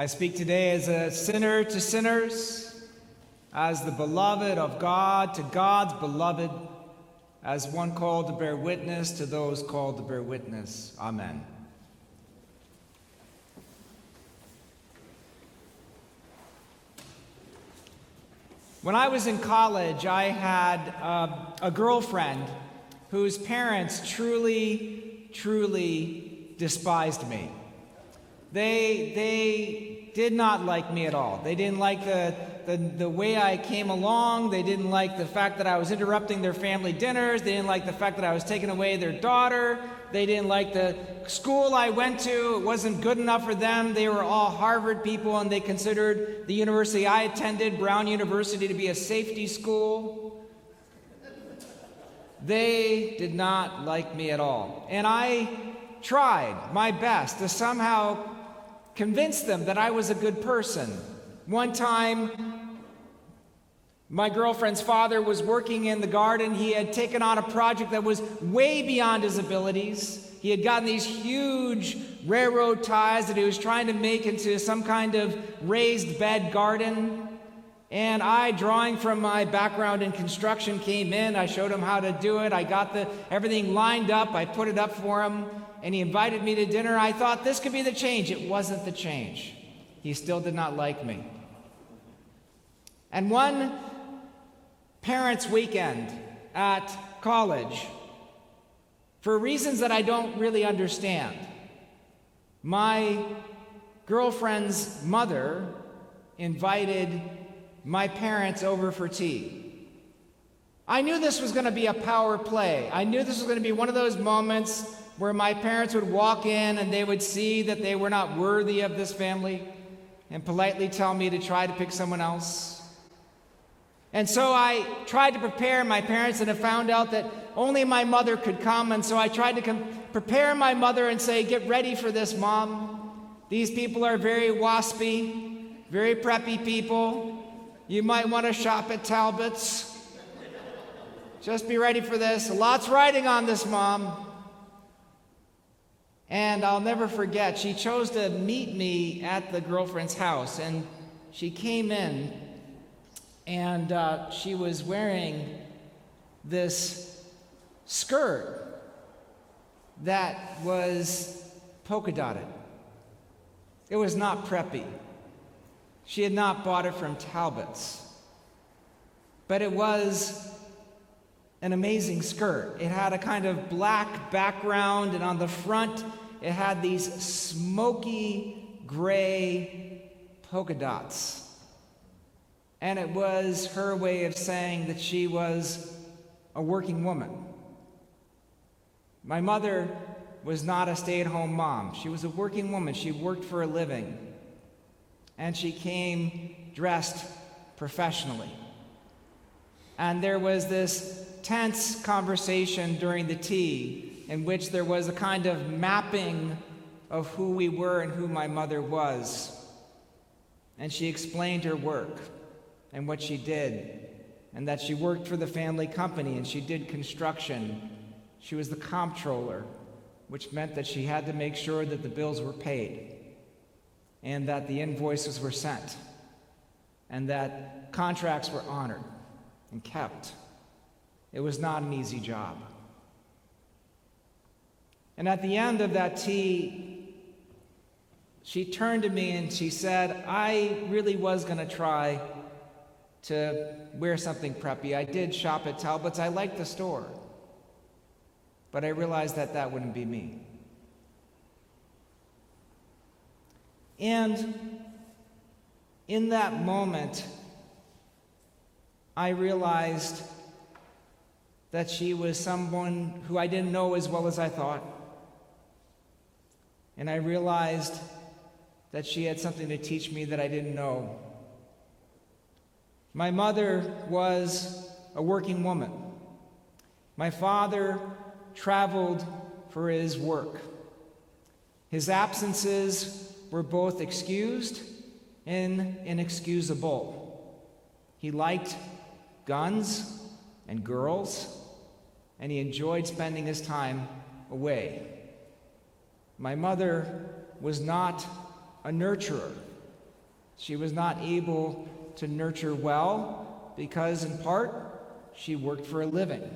I speak today as a sinner to sinners, as the beloved of God to God's beloved, as one called to bear witness to those called to bear witness. Amen. When I was in college, I had uh, a girlfriend whose parents truly, truly despised me. They, they did not like me at all. They didn't like the, the, the way I came along. They didn't like the fact that I was interrupting their family dinners. They didn't like the fact that I was taking away their daughter. They didn't like the school I went to. It wasn't good enough for them. They were all Harvard people, and they considered the university I attended, Brown University, to be a safety school. They did not like me at all. And I tried my best to somehow convinced them that I was a good person. One time, my girlfriend's father was working in the garden. He had taken on a project that was way beyond his abilities. He had gotten these huge railroad ties that he was trying to make into some kind of raised bed garden. And I, drawing from my background in construction, came in. I showed him how to do it. I got the, everything lined up. I put it up for him and he invited me to dinner. I thought this could be the change. It wasn't the change. He still did not like me. And one parents' weekend at college, for reasons that I don't really understand, my girlfriend's mother invited my parents over for tea. I knew this was going to be a power play. I knew this was going to be one of those moments where my parents would walk in and they would see that they were not worthy of this family and politely tell me to try to pick someone else. And so I tried to prepare my parents and I found out that only my mother could come. And so I tried to com- prepare my mother and say, Get ready for this, mom. These people are very waspy, very preppy people. You might want to shop at Talbot's. Just be ready for this. Lots riding on this, mom. And I'll never forget, she chose to meet me at the girlfriend's house. And she came in, and uh, she was wearing this skirt that was polka dotted. It was not preppy. She had not bought it from Talbot's. But it was an amazing skirt. It had a kind of black background, and on the front, it had these smoky gray polka dots. And it was her way of saying that she was a working woman. My mother was not a stay at home mom. She was a working woman. She worked for a living. And she came dressed professionally. And there was this tense conversation during the tea in which there was a kind of mapping of who we were and who my mother was. And she explained her work and what she did, and that she worked for the family company and she did construction. She was the comptroller, which meant that she had to make sure that the bills were paid and that the invoices were sent and that contracts were honored and kept. It was not an easy job. And at the end of that tea, she turned to me and she said, I really was going to try to wear something preppy. I did shop at Talbot's. I liked the store. But I realized that that wouldn't be me. And in that moment, I realized that she was someone who I didn't know as well as I thought. And I realized that she had something to teach me that I didn't know. My mother was a working woman. My father traveled for his work. His absences were both excused and inexcusable. He liked guns and girls, and he enjoyed spending his time away. My mother was not a nurturer. She was not able to nurture well because, in part, she worked for a living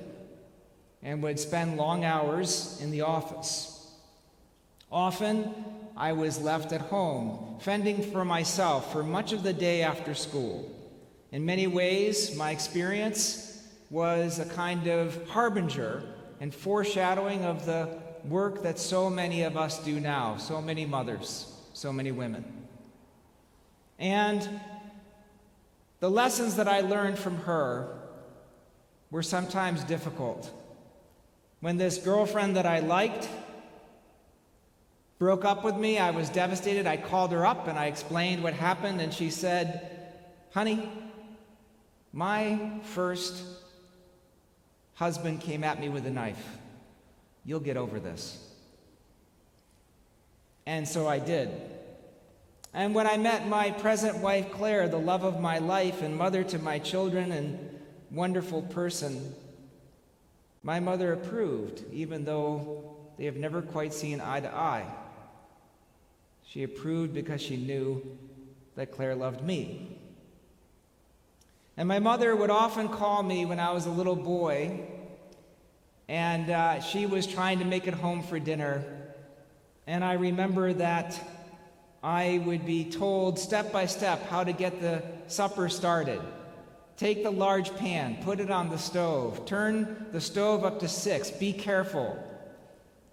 and would spend long hours in the office. Often, I was left at home, fending for myself for much of the day after school. In many ways, my experience was a kind of harbinger and foreshadowing of the work that so many of us do now, so many mothers, so many women. And the lessons that I learned from her were sometimes difficult. When this girlfriend that I liked broke up with me, I was devastated. I called her up and I explained what happened, and she said, Honey, my first husband came at me with a knife. You'll get over this. And so I did. And when I met my present wife, Claire, the love of my life and mother to my children and wonderful person, my mother approved, even though they have never quite seen eye to eye. She approved because she knew that Claire loved me. And my mother would often call me when I was a little boy, and uh, she was trying to make it home for dinner. And I remember that I would be told step by step how to get the supper started. Take the large pan, put it on the stove, turn the stove up to six, be careful.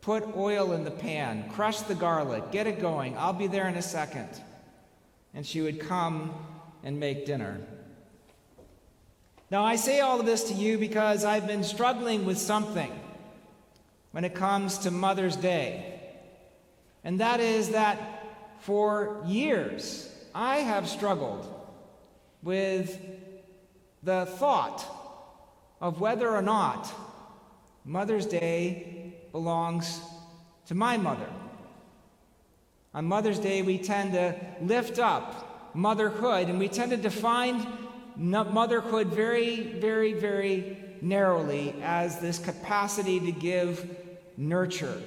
Put oil in the pan, crush the garlic, get it going. I'll be there in a second. And she would come and make dinner. Now, I say all of this to you because I've been struggling with something when it comes to Mother's Day. And that is that for years, I have struggled with the thought of whether or not Mother's Day belongs to my mother. On Mother's Day, we tend to lift up motherhood and we tend to define motherhood very, very, very narrowly as this capacity to give nurture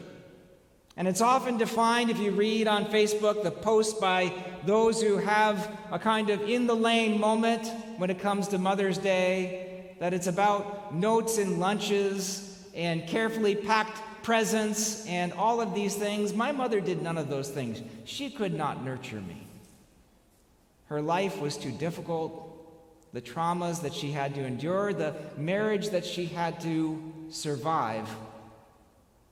and it's often defined, if you read on Facebook, the posts by those who have a kind of in the lane moment when it comes to Mother's Day, that it's about notes and lunches and carefully packed presents and all of these things. My mother did none of those things. She could not nurture me. Her life was too difficult. The traumas that she had to endure, the marriage that she had to survive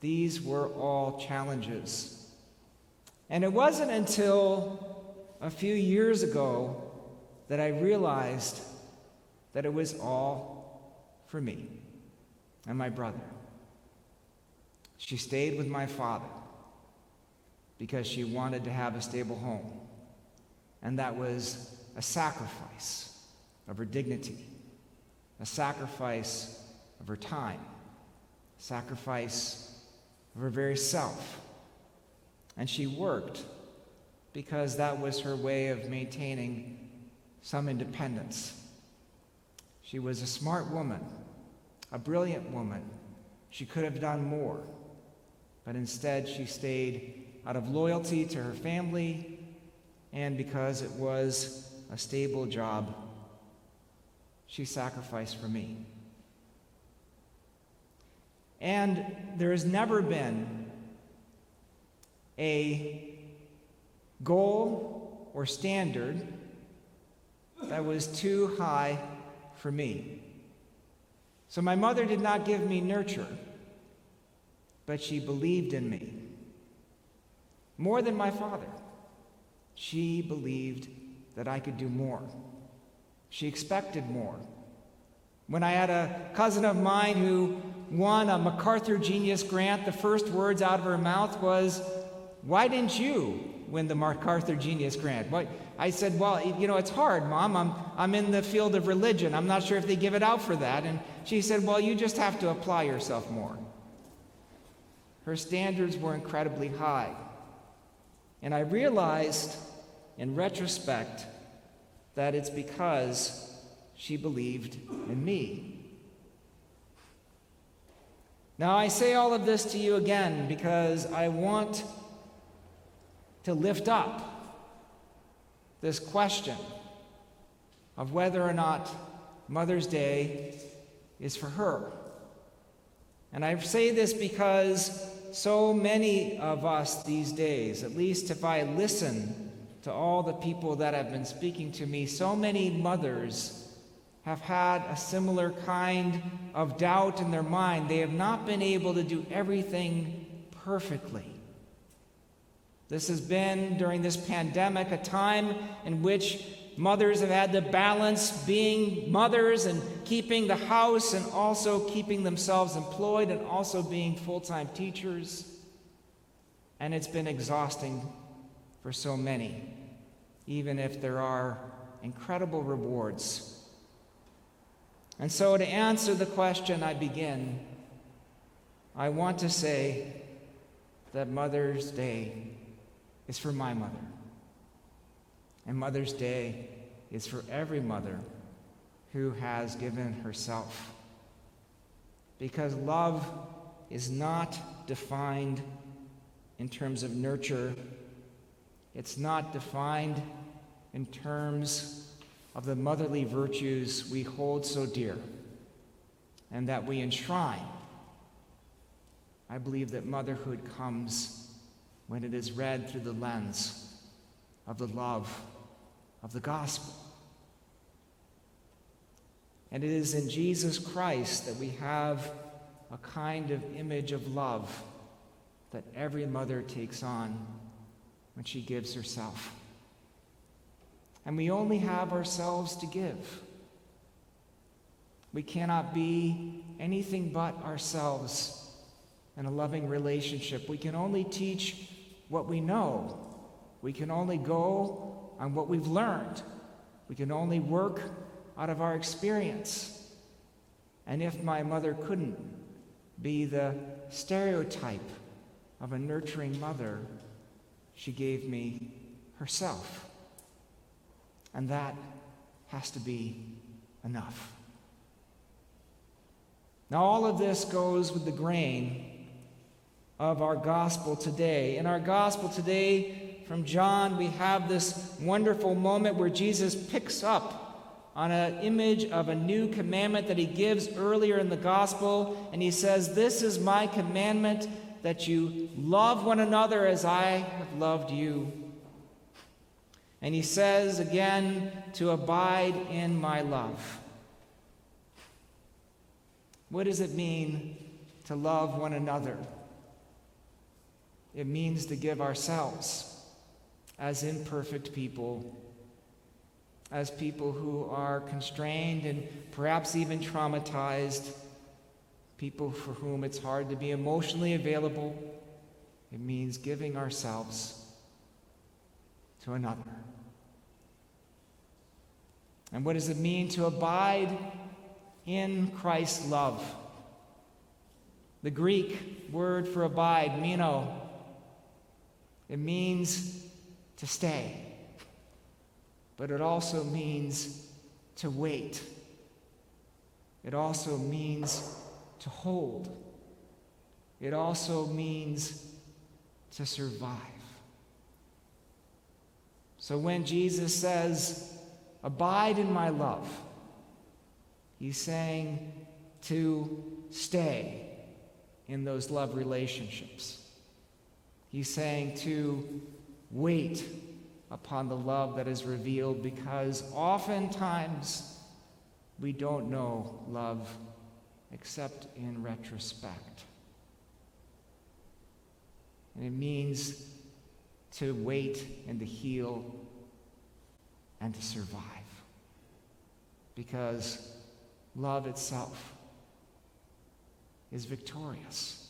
these were all challenges. And it wasn't until a few years ago that I realized that it was all for me and my brother. She stayed with my father because she wanted to have a stable home. And that was a sacrifice of her dignity, a sacrifice of her time, sacrifice of her very self. And she worked because that was her way of maintaining some independence. She was a smart woman, a brilliant woman. She could have done more, but instead she stayed out of loyalty to her family and because it was a stable job. She sacrificed for me. And there has never been a goal or standard that was too high for me. So my mother did not give me nurture, but she believed in me. More than my father. She believed that I could do more. She expected more. When I had a cousin of mine who won a MacArthur Genius Grant, the first words out of her mouth was, Why didn't you win the MacArthur Genius Grant. What? I said, Well, you know, it's hard, Mom. I'm, I'm in the field of religion. I'm not sure if they give it out for that. And she said, Well, you just have to apply yourself more. Her standards were incredibly high. And I realized in retrospect that it's because she believed in me. Now, I say all of this to you again because I want to lift up this question of whether or not Mother's Day is for her. And I say this because so many of us these days, at least if I listen to all the people that have been speaking to me, so many mothers have had a similar kind of doubt in their mind. They have not been able to do everything perfectly. This has been, during this pandemic, a time in which mothers have had to balance being mothers and keeping the house and also keeping themselves employed and also being full time teachers. And it's been exhausting for so many, even if there are incredible rewards and so, to answer the question I begin, I want to say that Mother's Day is for my mother. And Mother's Day is for every mother who has given herself. Because love is not defined in terms of nurture, it's not defined in terms of the motherly virtues we hold so dear and that we enshrine. I believe that motherhood comes when it is read through the lens of the love of the gospel. And it is in Jesus Christ that we have a kind of image of love that every mother takes on when she gives herself and we only have ourselves to give. We cannot be anything but ourselves in a loving relationship. We can only teach what we know. We can only go on what we've learned. We can only work out of our experience. And if my mother couldn't be the stereotype of a nurturing mother, she gave me herself. And that has to be enough. Now, all of this goes with the grain of our gospel today. In our gospel today from John, we have this wonderful moment where Jesus picks up on an image of a new commandment that he gives earlier in the gospel, and he says, This is my commandment that you love one another as I have loved you. And he says again, to abide in my love. What does it mean to love one another? It means to give ourselves as imperfect people, as people who are constrained and perhaps even traumatized, people for whom it's hard to be emotionally available. It means giving ourselves to another. And what does it mean to abide in Christ's love? The Greek word for abide, meno, it means to stay, but it also means to wait. It also means to hold. It also means to survive. So when Jesus says, Abide in my love. He's saying to stay in those love relationships. He's saying to wait upon the love that is revealed because oftentimes we don't know love except in retrospect. And it means to wait and to heal and to survive. Because love itself is victorious.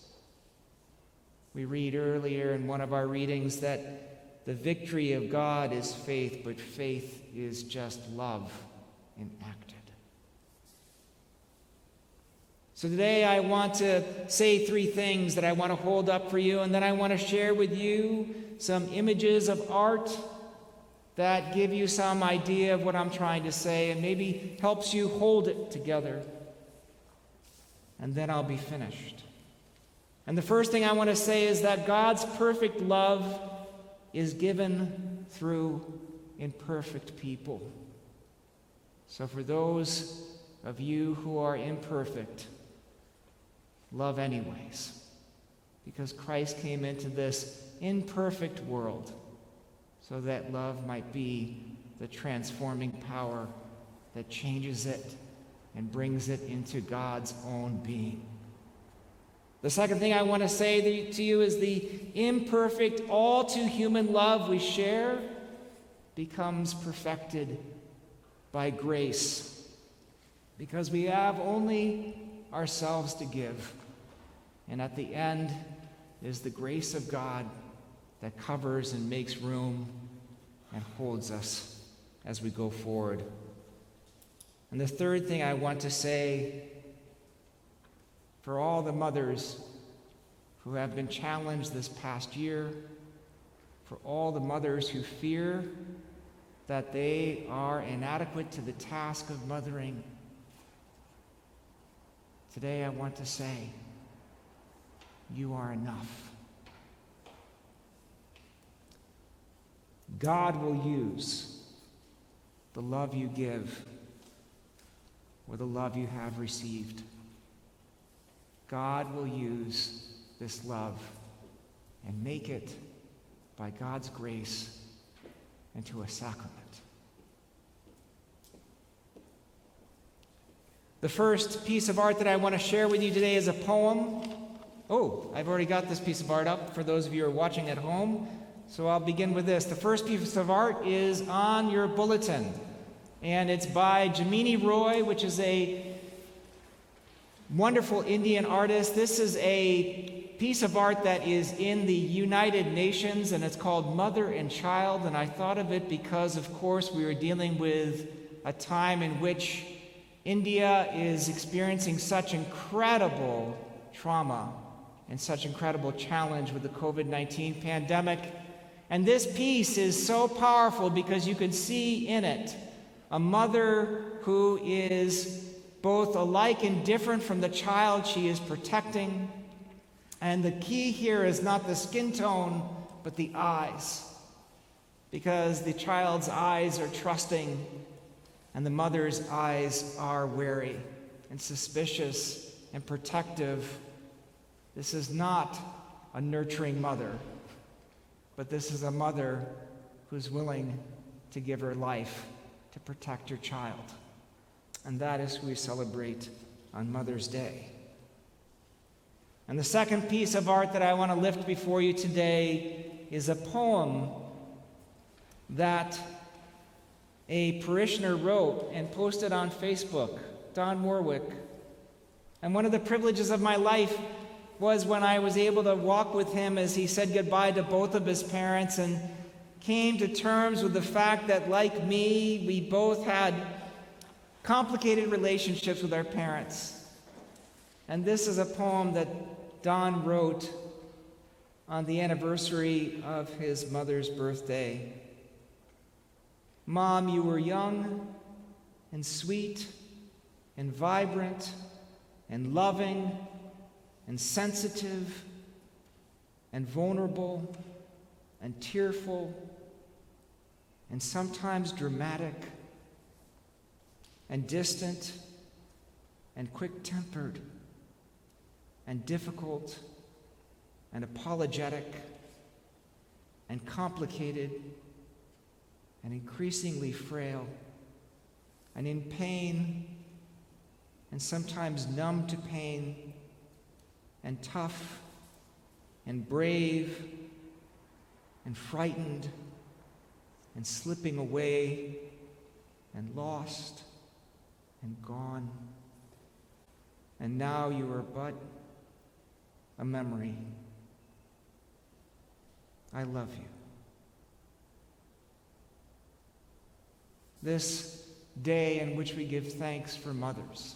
We read earlier in one of our readings that the victory of God is faith, but faith is just love enacted. So today I want to say three things that I want to hold up for you, and then I want to share with you some images of art that give you some idea of what I'm trying to say and maybe helps you hold it together. And then I'll be finished. And the first thing I want to say is that God's perfect love is given through imperfect people. So for those of you who are imperfect, love anyways. Because Christ came into this imperfect world so that love might be the transforming power that changes it and brings it into God's own being. The second thing I want to say to you is the imperfect, all too human love we share becomes perfected by grace because we have only ourselves to give. And at the end is the grace of God that covers and makes room and holds us as we go forward. And the third thing I want to say for all the mothers who have been challenged this past year, for all the mothers who fear that they are inadequate to the task of mothering, today I want to say, you are enough. God will use the love you give or the love you have received. God will use this love and make it, by God's grace, into a sacrament. The first piece of art that I want to share with you today is a poem Oh, I've already got this piece of art up for those of you who are watching at home. So I'll begin with this. The first piece of art is on your bulletin, and it's by Jamini Roy, which is a wonderful Indian artist. This is a piece of art that is in the United Nations, and it's called Mother and Child. And I thought of it because, of course, we are dealing with a time in which India is experiencing such incredible trauma and such incredible challenge with the COVID 19 pandemic. And this piece is so powerful because you can see in it a mother who is both alike and different from the child she is protecting. And the key here is not the skin tone, but the eyes. Because the child's eyes are trusting, and the mother's eyes are wary and suspicious and protective this is not a nurturing mother, but this is a mother who's willing to give her life to protect her child. And that is who we celebrate on Mother's Day. And the second piece of art that I want to lift before you today is a poem that a parishioner wrote and posted on Facebook, Don Warwick. And one of the privileges of my life was when I was able to walk with him as he said goodbye to both of his parents and came to terms with the fact that, like me, we both had complicated relationships with our parents. And this is a poem that Don wrote on the anniversary of his mother's birthday. Mom, you were young and sweet and vibrant and loving and sensitive and vulnerable and tearful and sometimes dramatic and distant and quick tempered and difficult and apologetic and complicated and increasingly frail and in pain and sometimes numb to pain and tough and brave and frightened and slipping away and lost and gone. And now you are but a memory. I love you. This day in which we give thanks for mothers,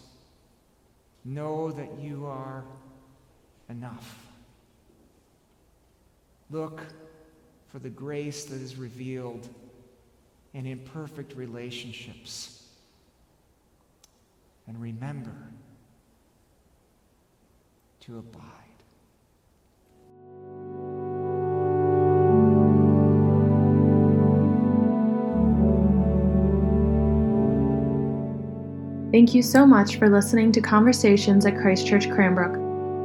know that you are enough. Look for the grace that is revealed in imperfect relationships. And remember to abide. Thank you so much for listening to Conversations at Christ Church Cranbrook.